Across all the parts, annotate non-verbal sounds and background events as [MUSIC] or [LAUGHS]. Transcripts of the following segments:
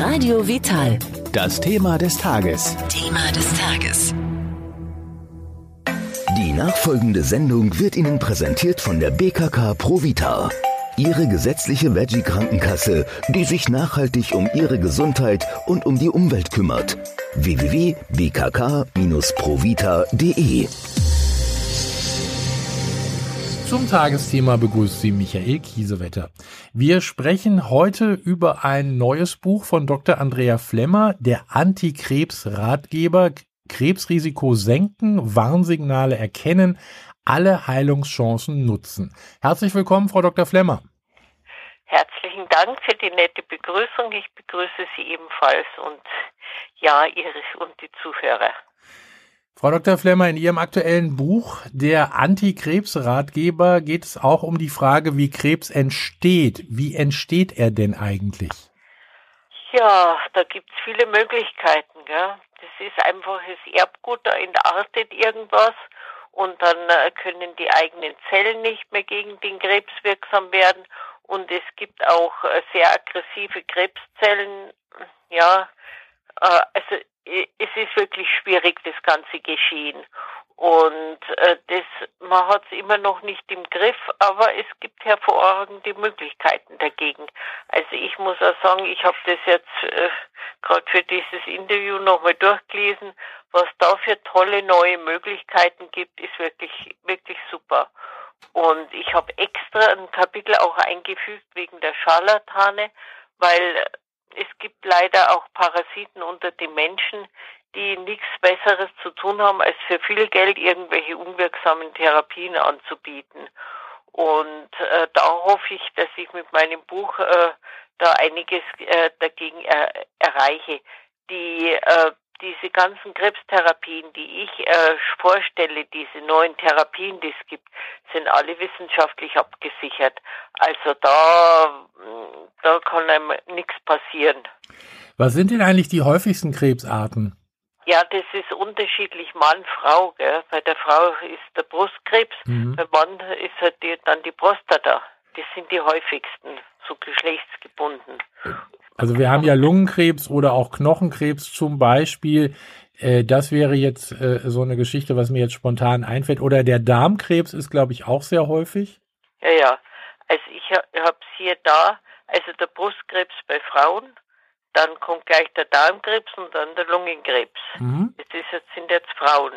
Radio Vital. Das Thema des Tages. Thema des Tages. Die nachfolgende Sendung wird Ihnen präsentiert von der BKK Provita. Ihre gesetzliche Veggie-Krankenkasse, die sich nachhaltig um Ihre Gesundheit und um die Umwelt kümmert. www.bkk-provita.de Zum Tagesthema begrüßt Sie Michael Kiesewetter. Wir sprechen heute über ein neues Buch von Dr. Andrea Flemmer, der Antikrebs-Ratgeber Krebsrisiko senken, Warnsignale erkennen, alle Heilungschancen nutzen. Herzlich willkommen, Frau Dr. Flemmer. Herzlichen Dank für die nette Begrüßung. Ich begrüße Sie ebenfalls und ja, Ihre und die Zuhörer. Frau Dr. Flemmer, in Ihrem aktuellen Buch Der Antikrebsratgeber geht es auch um die Frage, wie Krebs entsteht. Wie entsteht er denn eigentlich? Ja, da gibt's viele Möglichkeiten. Gell? Das ist einfach das Erbgut, da entartet irgendwas und dann äh, können die eigenen Zellen nicht mehr gegen den Krebs wirksam werden. Und es gibt auch äh, sehr aggressive Krebszellen. Ja, äh, also es ist wirklich schwierig, das ganze Geschehen. Und äh, das, man hat es immer noch nicht im Griff, aber es gibt hervorragende Möglichkeiten dagegen. Also ich muss auch sagen, ich habe das jetzt äh, gerade für dieses Interview nochmal durchgelesen. Was da für tolle neue Möglichkeiten gibt, ist wirklich, wirklich super. Und ich habe extra ein Kapitel auch eingefügt wegen der Scharlatane, weil es gibt leider auch Parasiten unter den Menschen, die nichts Besseres zu tun haben, als für viel Geld irgendwelche unwirksamen Therapien anzubieten. Und äh, da hoffe ich, dass ich mit meinem Buch äh, da einiges äh, dagegen er erreiche. Die äh, diese ganzen Krebstherapien, die ich äh, vorstelle, diese neuen Therapien, die es gibt, sind alle wissenschaftlich abgesichert. Also da, da kann einem nichts passieren. Was sind denn eigentlich die häufigsten Krebsarten? Ja, das ist unterschiedlich Mann, Frau. Gell? Bei der Frau ist der Brustkrebs, mhm. beim Mann ist halt die, dann die Prostata. Das sind die häufigsten, so geschlechtsgebunden. Also wir haben ja Lungenkrebs oder auch Knochenkrebs zum Beispiel. Äh, das wäre jetzt äh, so eine Geschichte, was mir jetzt spontan einfällt. Oder der Darmkrebs ist, glaube ich, auch sehr häufig. Ja, ja. Also ich habe es hier da, also der Brustkrebs bei Frauen, dann kommt gleich der Darmkrebs und dann der Lungenkrebs. Mhm. Das ist jetzt, sind jetzt Frauen.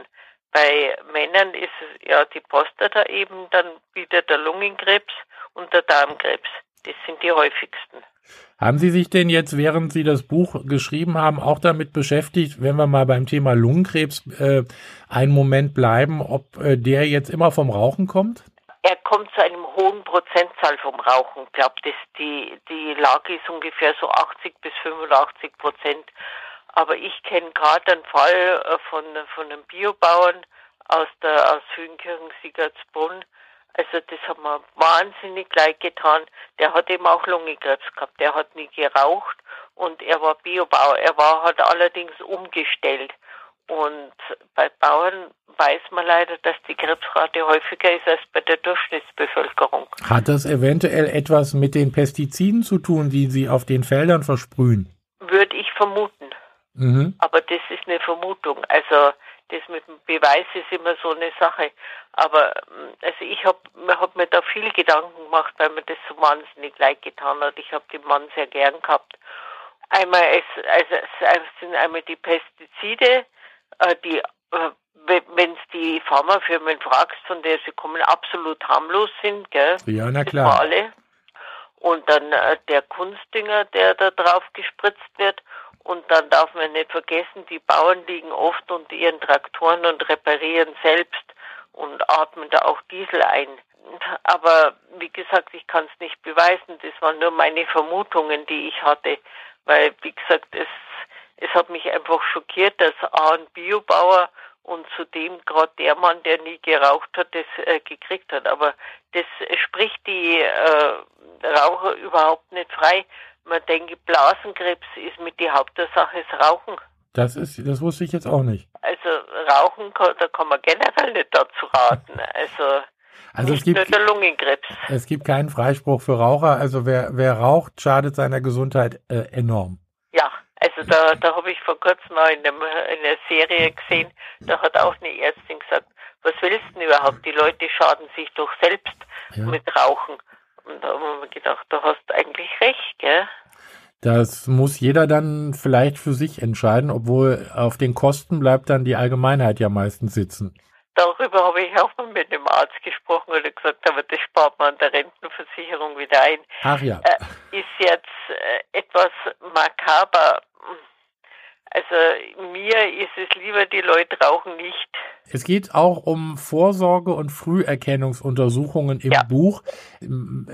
Bei Männern ist es ja die Prostata eben, dann wieder der Lungenkrebs und der Darmkrebs. Das sind die häufigsten. Haben Sie sich denn jetzt, während Sie das Buch geschrieben haben, auch damit beschäftigt, wenn wir mal beim Thema Lungenkrebs äh, einen Moment bleiben, ob äh, der jetzt immer vom Rauchen kommt? Er kommt zu einem hohen Prozentzahl vom Rauchen. Ich glaube, die, die Lage ist ungefähr so 80 bis 85 Prozent. Aber ich kenne gerade einen Fall äh, von, von einem Biobauern aus der aus Hünkirchen-Siegertsbrunn, also das hat mir wahnsinnig leid getan. Der hat eben auch Lungenkrebs gehabt. Der hat nie geraucht und er war Biobauer. Er war hat allerdings umgestellt. Und bei Bauern weiß man leider, dass die Krebsrate häufiger ist als bei der Durchschnittsbevölkerung. Hat das eventuell etwas mit den Pestiziden zu tun, die Sie auf den Feldern versprühen? Würde ich vermuten. Mhm. Aber das ist eine Vermutung. Also das mit dem Beweis ist immer so eine Sache. Aber mm, also ich habe hab mir da viel Gedanken gemacht, weil mir das so wahnsinnig leid getan hat. Ich habe den Mann sehr gern gehabt. Einmal es, also es sind einmal die Pestizide, äh, die äh, wenn es die Pharmafirmen fragst, von der sie kommen, absolut harmlos sind, gell? Ja, na klar. Alle. Und dann äh, der Kunstdünger, der da drauf gespritzt wird. Und dann darf man nicht vergessen, die Bauern liegen oft unter ihren Traktoren und reparieren selbst und atmen da auch Diesel ein. Aber wie gesagt, ich kann es nicht beweisen. Das waren nur meine Vermutungen, die ich hatte. Weil, wie gesagt, es, es hat mich einfach schockiert, dass A, ein Biobauer und zudem gerade der Mann, der nie geraucht hat, das äh, gekriegt hat. Aber das spricht die äh, Raucher überhaupt nicht frei. Man denkt, Blasenkrebs ist mit die Hauptursache das Rauchen. Das ist, das wusste ich jetzt auch nicht. Also Rauchen, da kann man generell nicht dazu raten. [LAUGHS] Also, also es gibt, nur der Lungenkrebs. Es gibt keinen Freispruch für Raucher. Also wer, wer raucht, schadet seiner Gesundheit äh, enorm. Ja, Also da, da habe ich vor kurzem mal in, einem, in einer Serie gesehen, da hat auch eine Ärztin gesagt, was willst du denn überhaupt? Die Leute schaden sich doch selbst Ja. mit Rauchen. Und da haben wir gedacht, du hast eigentlich recht, gell? Das muss jeder dann vielleicht für sich entscheiden, obwohl auf den Kosten bleibt dann die Allgemeinheit ja meistens sitzen. Darüber habe ich auch mal mit einem Arzt gesprochen und gesagt, aber das spart man an der Rentenversicherung wieder ein. Ach ja. Äh, ist jetzt äh, etwas makaber. Also mir ist es lieber, die Leute rauchen nicht. Es geht auch um Vorsorge und Früherkennungsuntersuchungen im Ja. Buch.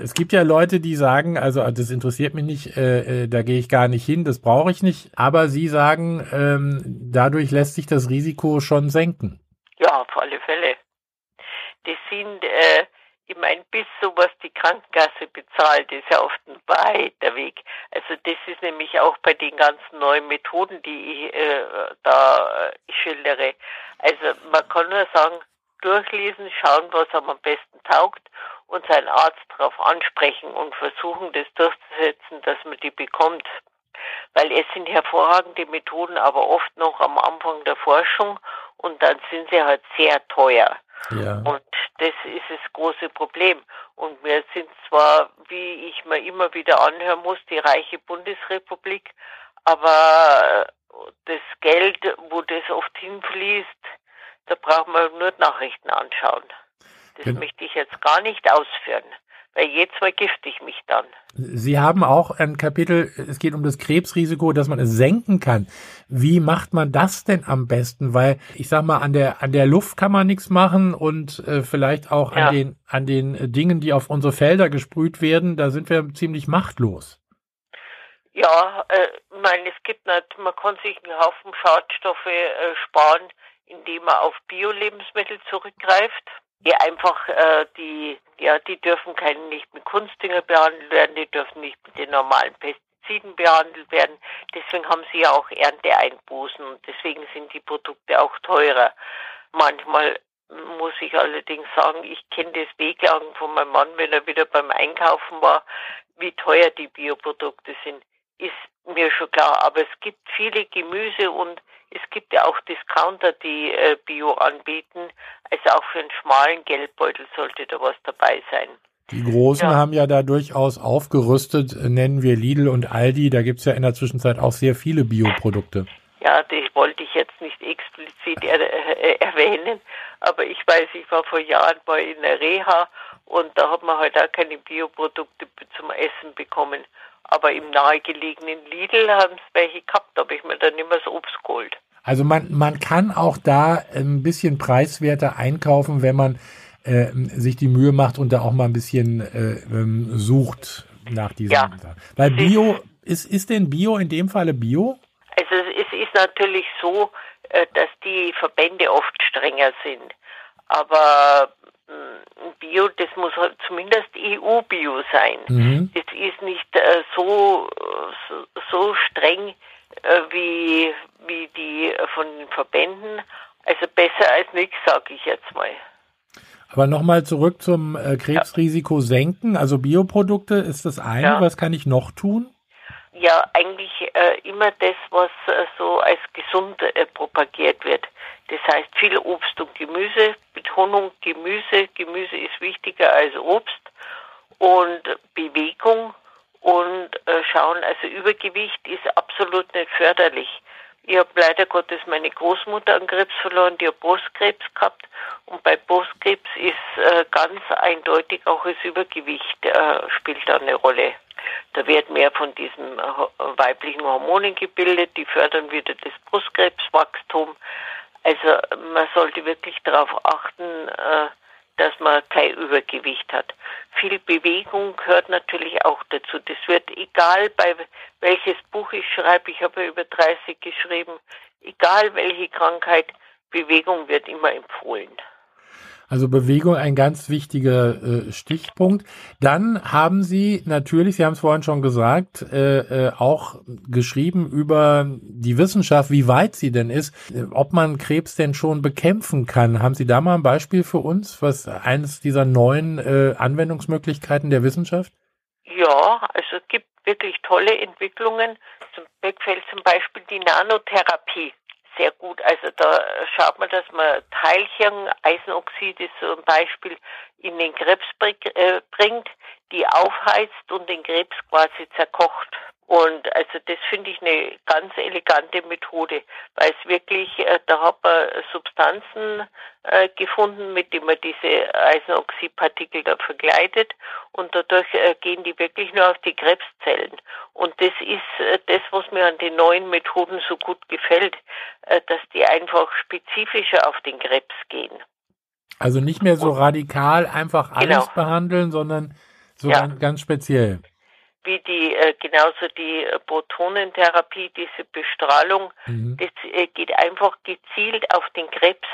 Es gibt ja Leute, die sagen, also das interessiert mich nicht, äh, äh, da gehe ich gar nicht hin, das brauche ich nicht. Aber sie sagen, ähm, dadurch lässt sich das Risiko schon senken. Ja, auf alle Fälle. Das sind, äh, ich meine, bis sowas die Krankenkasse bezahlt, ist ja oft ein weiter Weg. Also das ist nämlich auch bei den ganzen neuen Methoden, die ich äh, da äh, schildere. Also man kann nur sagen, durchlesen, schauen, was einem am besten taugt und seinen Arzt darauf ansprechen und versuchen, das durchzusetzen, dass man die bekommt. Weil es sind hervorragende Methoden, aber oft noch am Anfang der Forschung und dann sind sie halt sehr teuer. Ja. Und das ist das große Problem. Und wir sind zwar, wie ich mir immer wieder anhören muss, die reiche Bundesrepublik, aber das Geld, wo das oft hinfließt, da braucht man nur Nachrichten anschauen. Das Gen- möchte ich jetzt gar nicht ausführen, weil jetzt vergifte ich mich dann. Sie haben auch ein Kapitel, es geht um das Krebsrisiko, dass man es senken kann. Wie macht man das denn am besten? Weil ich sag mal, an der an der Luft kann man nichts machen und äh, vielleicht auch Ja. an den an den Dingen, die auf unsere Felder gesprüht werden, da sind wir ziemlich machtlos. Ja, äh, ich meine, es gibt nicht, man kann sich einen Haufen Schadstoffe äh, sparen, indem man auf Bio-Lebensmittel zurückgreift. Die einfach, äh, die, ja, die dürfen kein, nicht mit Kunstdünger behandelt werden, die dürfen nicht mit den normalen Pestiziden behandelt werden. Deswegen haben sie ja auch Ernteeinbußen und deswegen sind die Produkte auch teurer. Manchmal muss ich allerdings sagen, ich kenne das Wehklagen von meinem Mann, wenn er wieder beim Einkaufen war, wie teuer die Bioprodukte sind, ist mir schon klar. Aber es gibt viele Gemüse und es gibt ja auch Discounter, die äh, Bio anbieten. Also auch für einen schmalen Geldbeutel sollte da was dabei sein. Die Großen Ja. haben ja da durchaus aufgerüstet, nennen wir Lidl und Aldi. Da gibt's ja in der Zwischenzeit auch sehr viele Bioprodukte. Ja, das wollte ich jetzt nicht explizit er, äh, erwähnen, aber ich weiß, ich war vor Jahren mal in der Reha und da hat man halt auch keine Bioprodukte zum Essen bekommen. Aber im nahegelegenen Lidl haben es welche gehabt, da habe ich mir dann immer das Obst geholt. Also man, man kann auch da ein bisschen preiswerter einkaufen, wenn man äh, sich die Mühe macht und da auch mal ein bisschen äh, ähm, sucht nach diesen Ja. Sachen. Weil Bio, ist, ist denn Bio in dem Falle Bio? Also es ist natürlich so, äh, dass die Verbände oft strenger sind. Aber Bio, das muss halt zumindest EU-Bio sein. Mhm. Es ist nicht äh, so, so, so streng äh, wie, wie die von den Verbänden. Also besser als nichts, sage ich jetzt mal. Aber nochmal zurück zum äh, Krebsrisiko senken. Also Bioprodukte ist das eine. Ja. Was kann ich noch tun? Ja, eigentlich äh, immer das, was äh, so als gesund äh, propagiert wird. Das heißt viel Obst und Gemüse, Betonung Gemüse, Gemüse ist wichtiger als Obst und Bewegung und äh, schauen, also Übergewicht ist absolut nicht förderlich. Ich habe leider Gottes meine Großmutter an Krebs verloren, die hat Brustkrebs gehabt und bei Brustkrebs ist äh, ganz eindeutig auch das Übergewicht äh, spielt da eine Rolle. Da wird mehr von diesen äh, weiblichen Hormonen gebildet, die fördern wieder das Brustkrebswachstum. Also man sollte wirklich darauf achten, äh, dass man kein Übergewicht hat. Viel Bewegung gehört natürlich auch dazu. Das wird egal bei welches Buch ich schreibe, ich habe über 30 geschrieben, egal welche Krankheit, Bewegung wird immer empfohlen. Also Bewegung ein ganz wichtiger äh, Stichpunkt. Dann haben Sie natürlich, Sie haben es vorhin schon gesagt, äh, äh, auch geschrieben über die Wissenschaft, wie weit sie denn ist, äh, ob man Krebs denn schon bekämpfen kann. Haben Sie da mal ein Beispiel für uns, was eines dieser neuen äh, Anwendungsmöglichkeiten der Wissenschaft? Ja, also es gibt wirklich tolle Entwicklungen. Zum Beispiel die Nanotherapie sehr gut. Also da schaut man, dass man Teilchen, Eisenoxide zum Beispiel in den Krebs äh, bringt, die aufheizt und den Krebs quasi zerkocht. Und also das finde ich eine ganz elegante Methode, weil es wirklich, äh, da hat man Substanzen äh, gefunden, mit denen man diese Eisenoxidpartikel da vergleitet und dadurch äh, gehen die wirklich nur auf die Krebszellen. Und das ist äh, das, was mir an den neuen Methoden so gut gefällt, äh, dass die einfach spezifischer auf den Krebs gehen. Also nicht mehr so radikal einfach alles genau. behandeln, sondern so ja. ganz speziell wie die äh, genauso die äh, Protonentherapie, diese Bestrahlung, mhm. das äh, geht einfach gezielt auf den Krebs.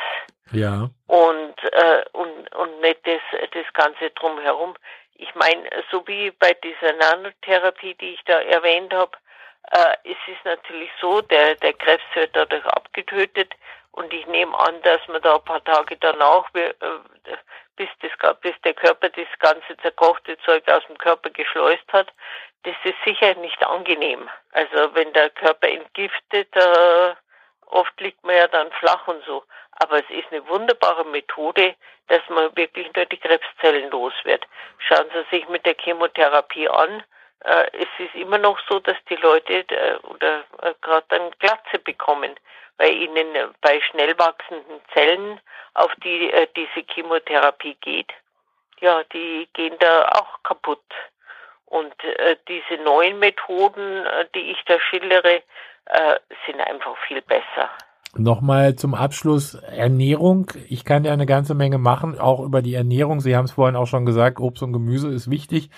Ja. Und äh, und und nicht das das ganze drumherum. Ich meine, so wie bei dieser Nanotherapie, die ich da erwähnt habe, äh, es ist natürlich so, der der Krebs wird dadurch abgetötet und ich nehme an, dass man da ein paar Tage danach äh, bis, das, bis der Körper das ganze zerkochte Zeug aus dem Körper geschleust hat, das ist sicher nicht angenehm. Also wenn der Körper entgiftet, äh, oft liegt man ja dann flach und so. Aber es ist eine wunderbare Methode, dass man wirklich nur die Krebszellen los wird. Schauen Sie sich mit der Chemotherapie an. Äh, es ist immer noch so, dass die Leute äh, oder äh, gerade dann Glatze bekommen bei ihnen bei schnell wachsenden Zellen, auf die diese Chemotherapie geht, ja, die gehen da auch kaputt. Und diese neuen Methoden, die ich da schildere, sind einfach viel besser. Nochmal zum Abschluss Ernährung. Ich kann ja eine ganze Menge machen, auch über die Ernährung. Sie haben es vorhin auch schon gesagt, Obst und Gemüse ist wichtig.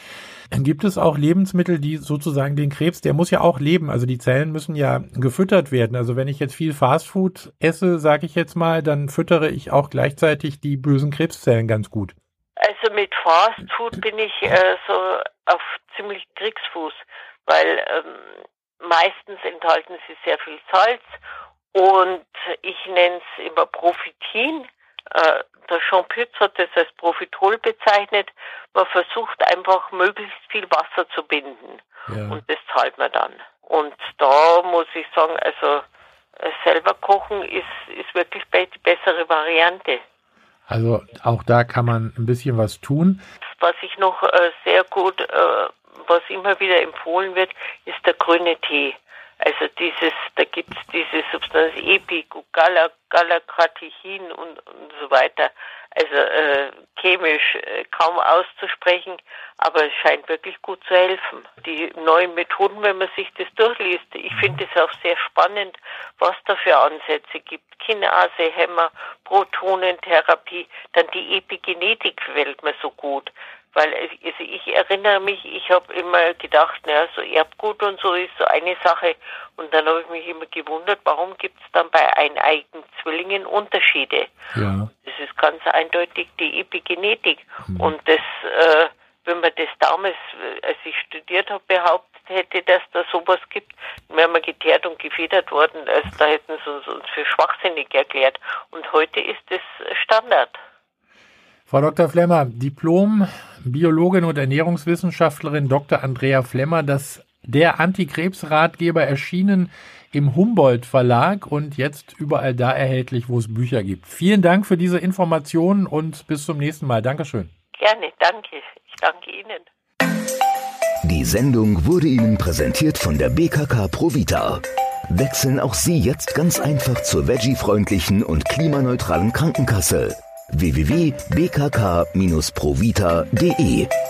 Gibt es auch Lebensmittel, die sozusagen den Krebs, der muss ja auch leben. Also die Zellen müssen ja gefüttert werden. Also wenn ich jetzt viel Fastfood esse, sage ich jetzt mal, dann füttere ich auch gleichzeitig die bösen Krebszellen ganz gut. Also mit Fastfood bin ich äh, so auf ziemlich Kriegsfuß, weil ähm, meistens enthalten sie sehr viel Salz und ich nenne es immer Profitin. Äh, der Jean Pütz hat das als Profitol bezeichnet. Man versucht einfach möglichst viel Wasser zu binden. Ja. Und das zahlt man dann. Und da muss ich sagen, also äh, selber kochen ist, ist wirklich die bessere Variante. Also auch da kann man ein bisschen was tun. Was ich noch äh, sehr gut, äh, was immer wieder empfohlen wird, ist der grüne Tee. Also dieses, da gibt's diese Substanz Epic, Galacratechin und, und so weiter. Also äh, chemisch äh, kaum auszusprechen, aber es scheint wirklich gut zu helfen. Die neuen Methoden, wenn man sich das durchliest, ich finde es auch sehr spannend, was da für Ansätze gibt. Kinase, Hämmer, Protonentherapie, dann die Epigenetik gefällt mir so gut. Weil also ich erinnere mich, ich habe immer gedacht, naja, so Erbgut und so ist so eine Sache. Und dann habe ich mich immer gewundert, warum gibt es dann bei eineigen Zwillingen Unterschiede? Ja. Das ist ganz eindeutig die Epigenetik. Mhm. Und das, äh, wenn man das damals, als ich studiert habe, behauptet hätte, dass da sowas gibt, wären wir geteert und gefedert worden. Also da hätten sie uns, uns für schwachsinnig erklärt. Und heute ist das Standard. Frau Dr. Flemmer, Diplom Biologin und Ernährungswissenschaftlerin Dr. Andrea Flemmer, das der Antikrebsratgeber erschienen im Humboldt Verlag und jetzt überall da erhältlich, wo es Bücher gibt. Vielen Dank für diese Informationen und bis zum nächsten Mal. Dankeschön. Gerne, danke. Ich danke Ihnen. Die Sendung wurde Ihnen präsentiert von der BKK Provita. Wechseln auch Sie jetzt ganz einfach zur veggie-freundlichen und klimaneutralen Krankenkasse www.bkk-provita.de